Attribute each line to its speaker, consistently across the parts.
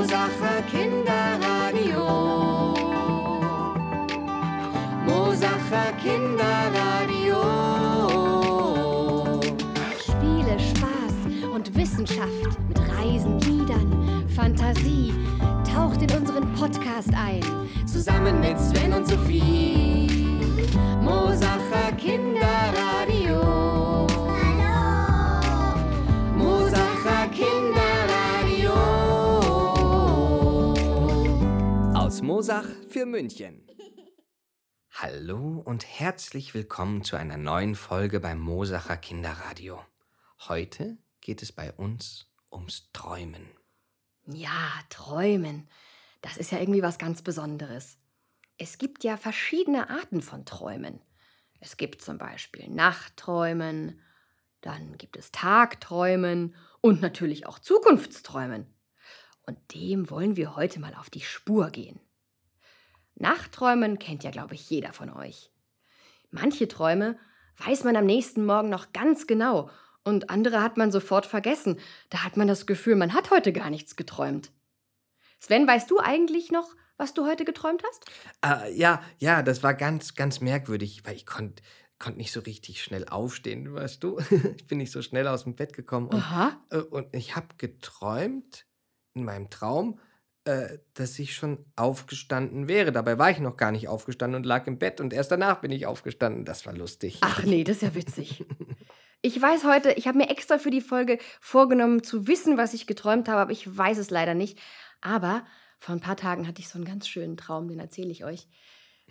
Speaker 1: Mosacher Kinderradio. Mosacher Kinderradio.
Speaker 2: Spiele, Spaß und Wissenschaft mit Reisen, Liedern, Fantasie. Taucht in unseren Podcast ein.
Speaker 1: Zusammen mit Sven und Sophie. Mosacher Kinderradio.
Speaker 3: Mosach für München. Hallo und herzlich willkommen zu einer neuen Folge beim Mosacher Kinderradio. Heute geht es bei uns ums Träumen.
Speaker 2: Ja, träumen. Das ist ja irgendwie was ganz Besonderes. Es gibt ja verschiedene Arten von Träumen. Es gibt zum Beispiel Nachtträumen, dann gibt es Tagträumen und natürlich auch Zukunftsträumen. Und dem wollen wir heute mal auf die Spur gehen. Nachtträumen kennt ja, glaube ich, jeder von euch. Manche Träume weiß man am nächsten Morgen noch ganz genau und andere hat man sofort vergessen. Da hat man das Gefühl, man hat heute gar nichts geträumt. Sven, weißt du eigentlich noch, was du heute geträumt hast?
Speaker 3: Äh, ja, ja, das war ganz, ganz merkwürdig, weil ich konnte konnt nicht so richtig schnell aufstehen, weißt du? ich bin nicht so schnell aus dem Bett gekommen. Und,
Speaker 2: Aha.
Speaker 3: äh, und ich habe geträumt, in meinem Traum, äh, dass ich schon aufgestanden wäre. Dabei war ich noch gar nicht aufgestanden und lag im Bett und erst danach bin ich aufgestanden. Das war lustig.
Speaker 2: Ach nee, das ist ja witzig. Ich weiß heute, ich habe mir extra für die Folge vorgenommen zu wissen, was ich geträumt habe, aber ich weiß es leider nicht. Aber vor ein paar Tagen hatte ich so einen ganz schönen Traum, den erzähle ich euch.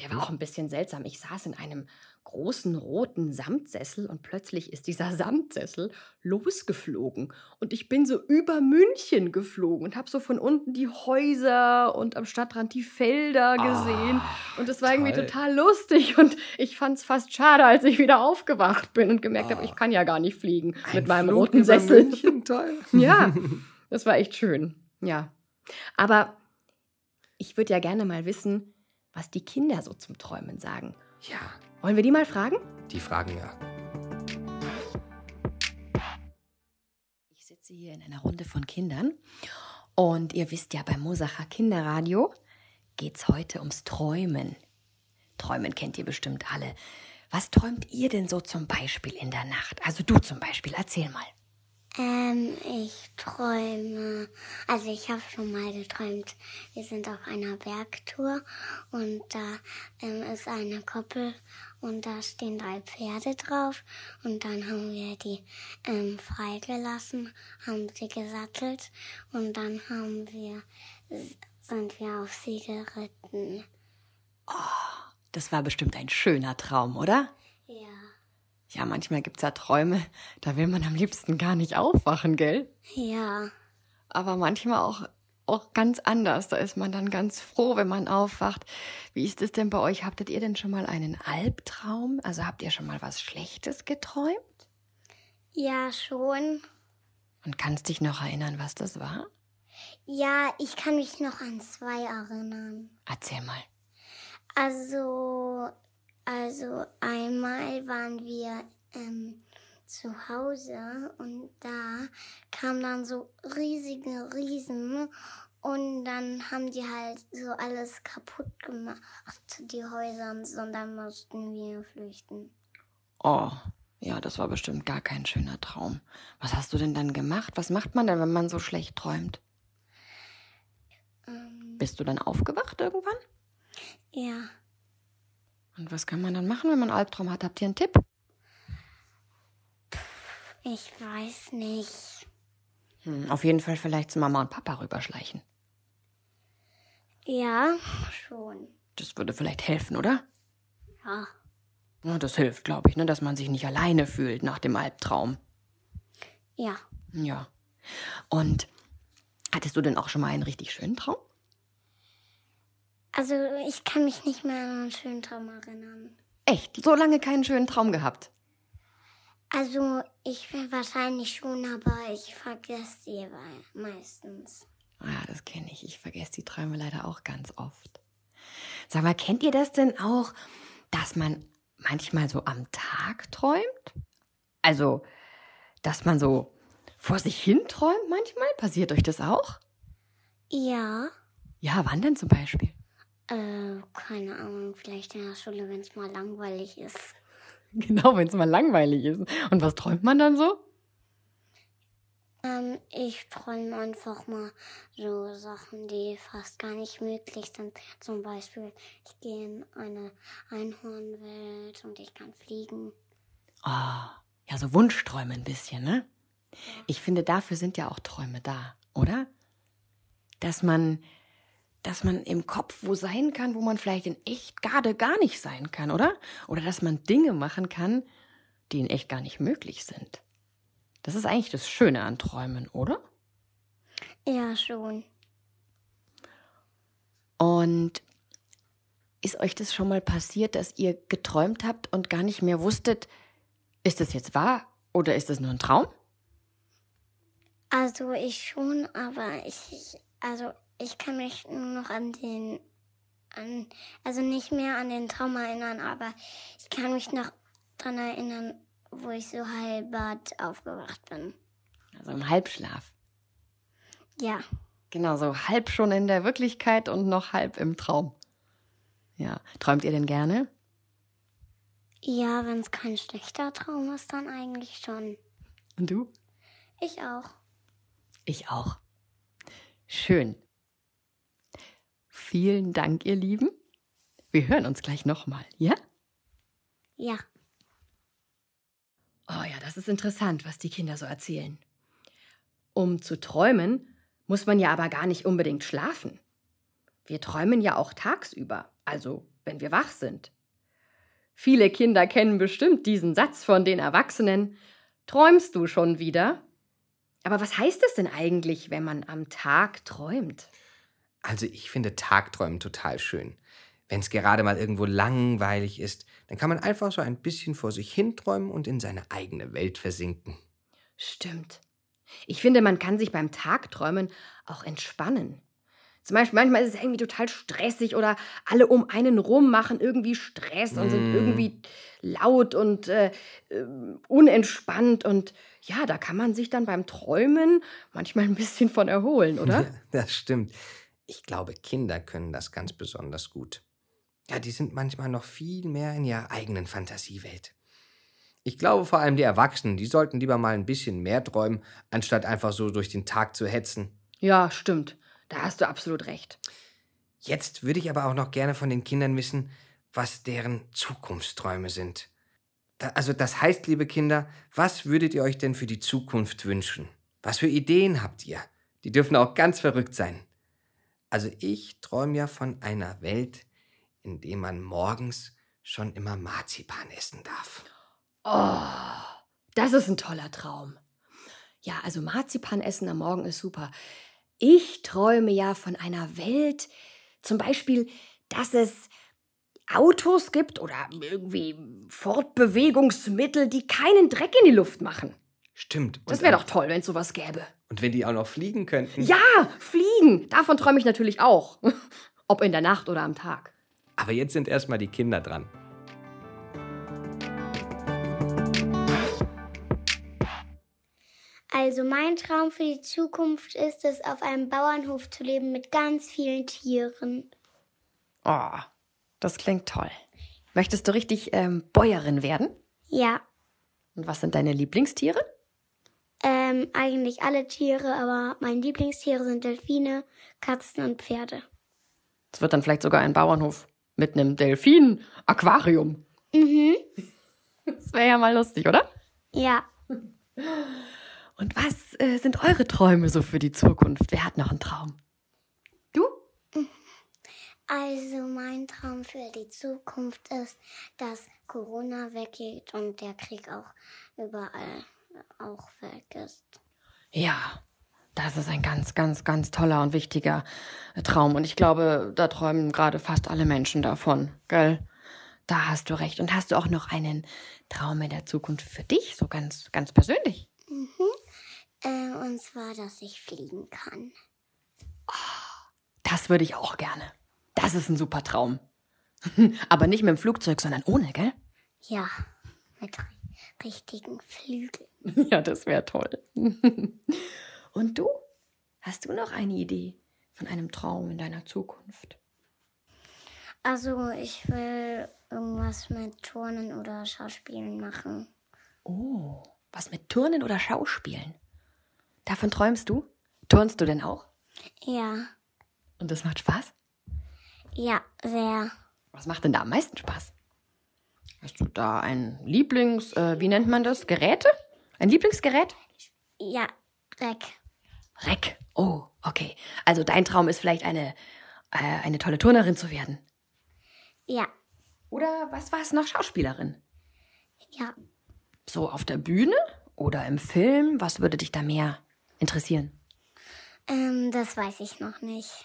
Speaker 2: Der war auch ein bisschen seltsam. Ich saß in einem großen roten Samtsessel und plötzlich ist dieser Samtsessel losgeflogen und ich bin so über München geflogen und habe so von unten die Häuser und am Stadtrand die Felder gesehen
Speaker 3: Ah,
Speaker 2: und es war irgendwie
Speaker 3: toll.
Speaker 2: total lustig und ich fand es fast schade, als ich wieder aufgewacht bin und gemerkt habe,
Speaker 3: Ah.
Speaker 2: ich kann ja gar nicht fliegen mit meinem
Speaker 3: Flug
Speaker 2: roten Sessel.
Speaker 3: München, toll.
Speaker 2: Ja, das war echt schön. Ja. Aber ich würde ja gerne mal wissen, was die Kinder so zum Träumen sagen.
Speaker 3: Ja,
Speaker 2: Wollen wir die mal fragen?
Speaker 3: die fragen ja.
Speaker 2: Ich sitze hier in einer Runde von Kindern und ihr wisst ja, beim Mosacher Kinderradio geht es heute ums Träumen. Träumen kennt ihr bestimmt alle. Was träumt ihr denn so zum Beispiel in der Nacht? Also du zum Beispiel, erzähl mal.
Speaker 4: Ähm, ich träume, also ich habe schon mal geträumt, wir sind auf einer Bergtour und da ähm, ist eine Koppel und da stehen drei Pferde drauf und dann haben wir die ähm, freigelassen, haben sie gesattelt und dann haben wir, sind wir auf sie geritten.
Speaker 2: Das war bestimmt ein schöner Traum, oder?
Speaker 4: Ja.
Speaker 2: Ja, manchmal gibt's ja Träume, da will man am liebsten gar nicht aufwachen, gell?
Speaker 4: Ja.
Speaker 2: Aber manchmal auch, auch ganz anders. Da ist man dann ganz froh, wenn man aufwacht. Wie ist es denn bei euch? Habtet ihr denn schon mal einen Albtraum? Also habt ihr schon mal was Schlechtes geträumt?
Speaker 4: Ja, schon.
Speaker 2: Und kannst dich noch erinnern, was das war?
Speaker 4: Ja, ich kann mich noch an zwei erinnern.
Speaker 2: Erzähl mal.
Speaker 4: Also, also einmal waren wir ähm, zu Hause und da kamen dann so riesige Riesen und dann haben die halt so alles kaputt gemacht, die Häuser und so, und dann mussten wir flüchten.
Speaker 2: Oh, ja, das war bestimmt gar kein schöner Traum. Was hast du denn dann gemacht? Was macht man denn, wenn man so schlecht träumt?
Speaker 4: Ähm,
Speaker 2: Bist du dann aufgewacht irgendwann?
Speaker 4: ja,
Speaker 2: Und was kann man dann machen, wenn man einen Albtraum hat? Habt ihr einen Tipp?
Speaker 4: ich weiß nicht.
Speaker 2: Hm, auf jeden Fall vielleicht zu Mama und Papa rüberschleichen.
Speaker 4: Ja, schon.
Speaker 2: Das würde vielleicht helfen, oder?
Speaker 4: Ja,
Speaker 2: Ja, das hilft, glaube ich, ne, dass man sich nicht alleine fühlt nach dem Albtraum.
Speaker 4: ja.
Speaker 2: Ja. Und hattest du denn auch schon mal einen richtig schönen Traum?
Speaker 4: Also ich kann mich nicht mehr an einen schönen Traum erinnern.
Speaker 2: Echt? So lange keinen schönen Traum gehabt?
Speaker 4: Also, ich will wahrscheinlich schon, aber ich vergesse sie meistens.
Speaker 2: Ah, das kenne ich. Ich vergesse die Träume leider auch ganz oft. Sag mal, kennt ihr das denn auch, dass man manchmal so am Tag träumt? Also, dass man so vor sich hin träumt manchmal? Passiert euch das auch?
Speaker 4: Ja.
Speaker 2: Ja, wann denn zum Beispiel?
Speaker 4: Äh, keine Ahnung, vielleicht in der Schule, wenn es mal langweilig ist.
Speaker 2: Genau, wenn es mal langweilig ist. Und was träumt man dann so?
Speaker 4: Ähm, ich träume einfach mal so Sachen, die fast gar nicht möglich sind. Zum Beispiel, ich gehe in eine Einhornwelt und ich kann fliegen.
Speaker 2: Ah, ja, so Wunschträume ein bisschen, ne? Ich finde, dafür sind ja auch Träume da, oder? Dass man, dass man im Kopf wo sein kann, wo man vielleicht in echt gerade gar nicht sein kann, oder? Oder dass man Dinge machen kann, die in echt gar nicht möglich sind. Das ist eigentlich das Schöne an Träumen, oder?
Speaker 4: Ja, schon.
Speaker 2: Und ist euch das schon mal passiert, dass ihr geträumt habt und gar nicht mehr wusstet, ist das jetzt wahr oder ist das nur ein Traum?
Speaker 4: Also ich schon, aber ich, ich also ich kann mich nur noch an den, an, also nicht mehr an den Traum erinnern, aber ich kann mich noch dran erinnern, wo ich so halbert aufgewacht bin.
Speaker 2: Also im Halbschlaf.
Speaker 4: Ja,
Speaker 2: Genau, so halb schon in der Wirklichkeit und noch halb im Traum. Ja, träumt ihr denn gerne?
Speaker 4: ja, wenn es kein schlechter Traum ist, dann eigentlich schon.
Speaker 2: Und du?
Speaker 4: Ich auch.
Speaker 2: Ich auch. Schön. Vielen Dank, ihr Lieben. Wir hören uns gleich nochmal, ja?
Speaker 4: Ja.
Speaker 2: Oh ja, das ist interessant, was die Kinder so erzählen. Um zu träumen, muss man ja aber gar nicht unbedingt schlafen. Wir träumen ja auch tagsüber, also wenn wir wach sind. Viele Kinder kennen bestimmt diesen Satz von den Erwachsenen. Träumst du schon wieder? Aber was heißt es denn eigentlich, wenn man am Tag träumt?
Speaker 3: Also ich finde Tagträumen total schön. Wenn es gerade mal irgendwo langweilig ist, dann kann man einfach so ein bisschen vor sich hinträumen und in seine eigene Welt versinken.
Speaker 2: Stimmt. Ich finde, man kann sich beim Tagträumen auch entspannen. Zum Beispiel, manchmal ist es irgendwie total stressig oder alle um einen rum machen irgendwie Stress und sind
Speaker 3: Mm.
Speaker 2: irgendwie laut und äh, äh, unentspannt. Und ja, da kann man sich dann beim Träumen manchmal ein bisschen von erholen, oder?
Speaker 3: Ja, das stimmt. Ich glaube, Kinder können das ganz besonders gut. Ja, die sind manchmal noch viel mehr in ihrer eigenen Fantasiewelt. Ich glaube vor allem die Erwachsenen, die sollten lieber mal ein bisschen mehr träumen, anstatt einfach so durch den Tag zu hetzen.
Speaker 2: Ja, stimmt. Da hast du absolut recht.
Speaker 3: Jetzt würde ich aber auch noch gerne von den Kindern wissen, was deren Zukunftsträume sind. Da, also das heißt, liebe Kinder, was würdet ihr euch denn für die Zukunft wünschen? Was für Ideen habt ihr? Die dürfen auch ganz verrückt sein. Also ich träume ja von einer Welt, in der man morgens schon immer Marzipan essen darf.
Speaker 2: Oh, das ist ein toller Traum. Ja, also Marzipan essen am Morgen ist super. Ich träume ja von einer Welt, zum Beispiel, dass es Autos gibt oder irgendwie Fortbewegungsmittel, die keinen Dreck in die Luft machen.
Speaker 3: Stimmt.
Speaker 2: Das wäre doch toll, wenn es sowas gäbe.
Speaker 3: Und wenn die auch noch fliegen könnten.
Speaker 2: Ja, fliegen. Davon träume ich natürlich auch. Ob in der Nacht oder am Tag.
Speaker 3: Aber jetzt sind erstmal die Kinder dran.
Speaker 4: Also mein Traum für die Zukunft ist es, auf einem Bauernhof zu leben mit ganz vielen Tieren.
Speaker 2: Oh, das klingt toll. Möchtest du richtig ähm, Bäuerin werden?
Speaker 4: Ja,
Speaker 2: Und was sind deine Lieblingstiere?
Speaker 4: Ähm, eigentlich alle Tiere, aber meine Lieblingstiere sind Delfine, Katzen und Pferde.
Speaker 2: Es wird dann vielleicht sogar ein Bauernhof mit einem Delfin-Aquarium.
Speaker 4: Mhm.
Speaker 2: Das wäre ja mal lustig, oder?
Speaker 4: Ja,
Speaker 2: Und was äh, sind eure Träume so für die Zukunft? Wer hat noch einen Traum? Du?
Speaker 4: also mein Traum für die Zukunft ist, dass Corona weggeht und der Krieg auch überall auch weg ist.
Speaker 2: Ja, das ist ein ganz, ganz, ganz toller und wichtiger Traum. Und ich glaube, da träumen gerade fast alle Menschen davon, gell? Da hast du recht. Und hast du auch noch einen Traum in der Zukunft für dich, so ganz, ganz persönlich?
Speaker 4: Äh, und zwar, dass ich fliegen kann.
Speaker 2: Das würde ich auch gerne. Das ist ein super Traum. Aber nicht mit dem Flugzeug, sondern ohne, gell?
Speaker 4: Ja, mit ri- richtigen Flügeln.
Speaker 2: Ja, das wäre toll. Und du? Hast du noch eine Idee von einem Traum in deiner Zukunft?
Speaker 5: Also ich will irgendwas mit Turnen oder Schauspielen machen.
Speaker 2: Oh, was mit Turnen oder Schauspielen? Davon träumst du? Turnst du denn auch?
Speaker 5: Ja,
Speaker 2: Und das macht Spaß?
Speaker 5: ja, sehr.
Speaker 2: Was macht denn da am meisten Spaß? Hast du da ein Lieblings, äh, wie nennt man das? Geräte? Ein Lieblingsgerät?
Speaker 5: Ja, Dreck.
Speaker 2: Reck. Oh, okay. Also dein Traum ist vielleicht eine, äh, eine tolle Turnerin zu werden.
Speaker 5: Ja,
Speaker 2: Oder was war es noch? Schauspielerin.
Speaker 5: ja.
Speaker 2: So auf der Bühne oder im Film? Was würde dich da mehr interessieren?
Speaker 5: Ähm, das weiß ich noch nicht.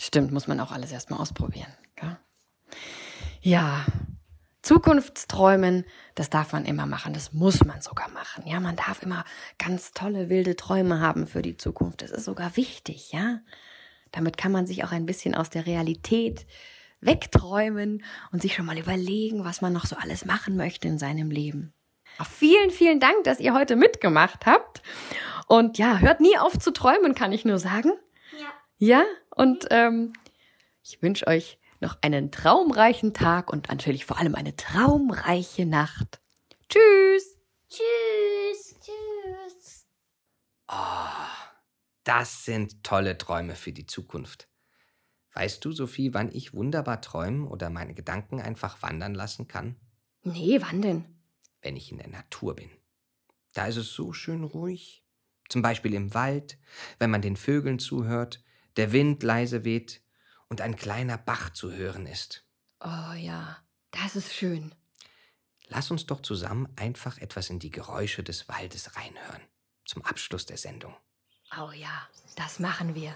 Speaker 2: Stimmt, muss man auch alles erstmal ausprobieren. Gell? Ja, Zukunftsträumen, das darf man immer machen, das muss man sogar machen. Ja, man darf immer ganz tolle, wilde Träume haben für die Zukunft. Das ist sogar wichtig, ja. Damit kann man sich auch ein bisschen aus der Realität wegträumen und sich schon mal überlegen, was man noch so alles machen möchte in seinem Leben. Auch vielen, vielen Dank, dass ihr heute mitgemacht habt. Und ja, hört nie auf zu träumen, kann ich nur sagen.
Speaker 5: Ja.
Speaker 2: Ja, und ähm, ich wünsche euch noch einen traumreichen Tag und natürlich vor allem eine traumreiche Nacht. Tschüss!
Speaker 5: Tschüss. Tschüss.
Speaker 4: Das sind tolle Träume für die Zukunft. Weißt du, Sophie, wann ich wunderbar träumen oder meine Gedanken einfach wandern lassen kann?
Speaker 2: Nee, wann denn?
Speaker 4: Wenn ich in der Natur bin. Da ist es so schön ruhig. Zum Beispiel im Wald, wenn man den Vögeln zuhört, der Wind leise weht und ein kleiner Bach zu hören ist.
Speaker 2: Oh ja, das ist schön.
Speaker 4: Lass uns doch zusammen einfach etwas in die Geräusche des Waldes reinhören. Zum Abschluss der Sendung.
Speaker 2: Oh ja, das machen wir.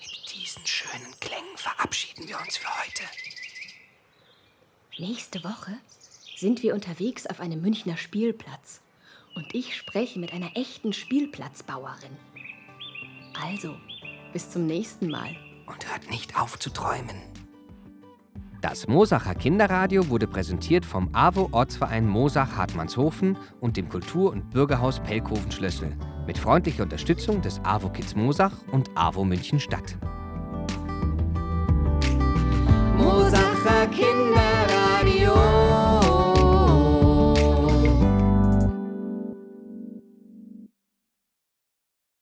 Speaker 4: Mit diesen schönen Klängen verabschieden wir uns für heute.
Speaker 2: Nächste Woche sind wir unterwegs auf einem Münchner Spielplatz und ich spreche mit einer echten Spielplatzbauerin. Also, bis zum nächsten Mal.
Speaker 4: Und hört nicht auf zu träumen. Das Mosacher Kinderradio wurde präsentiert vom AWO Ortsverein Mosach Hartmannshofen und dem Kultur- und Bürgerhaus Pelkoven Schlössel mit freundlicher Unterstützung des AWO Kids Mosach und AWO München Stadt. can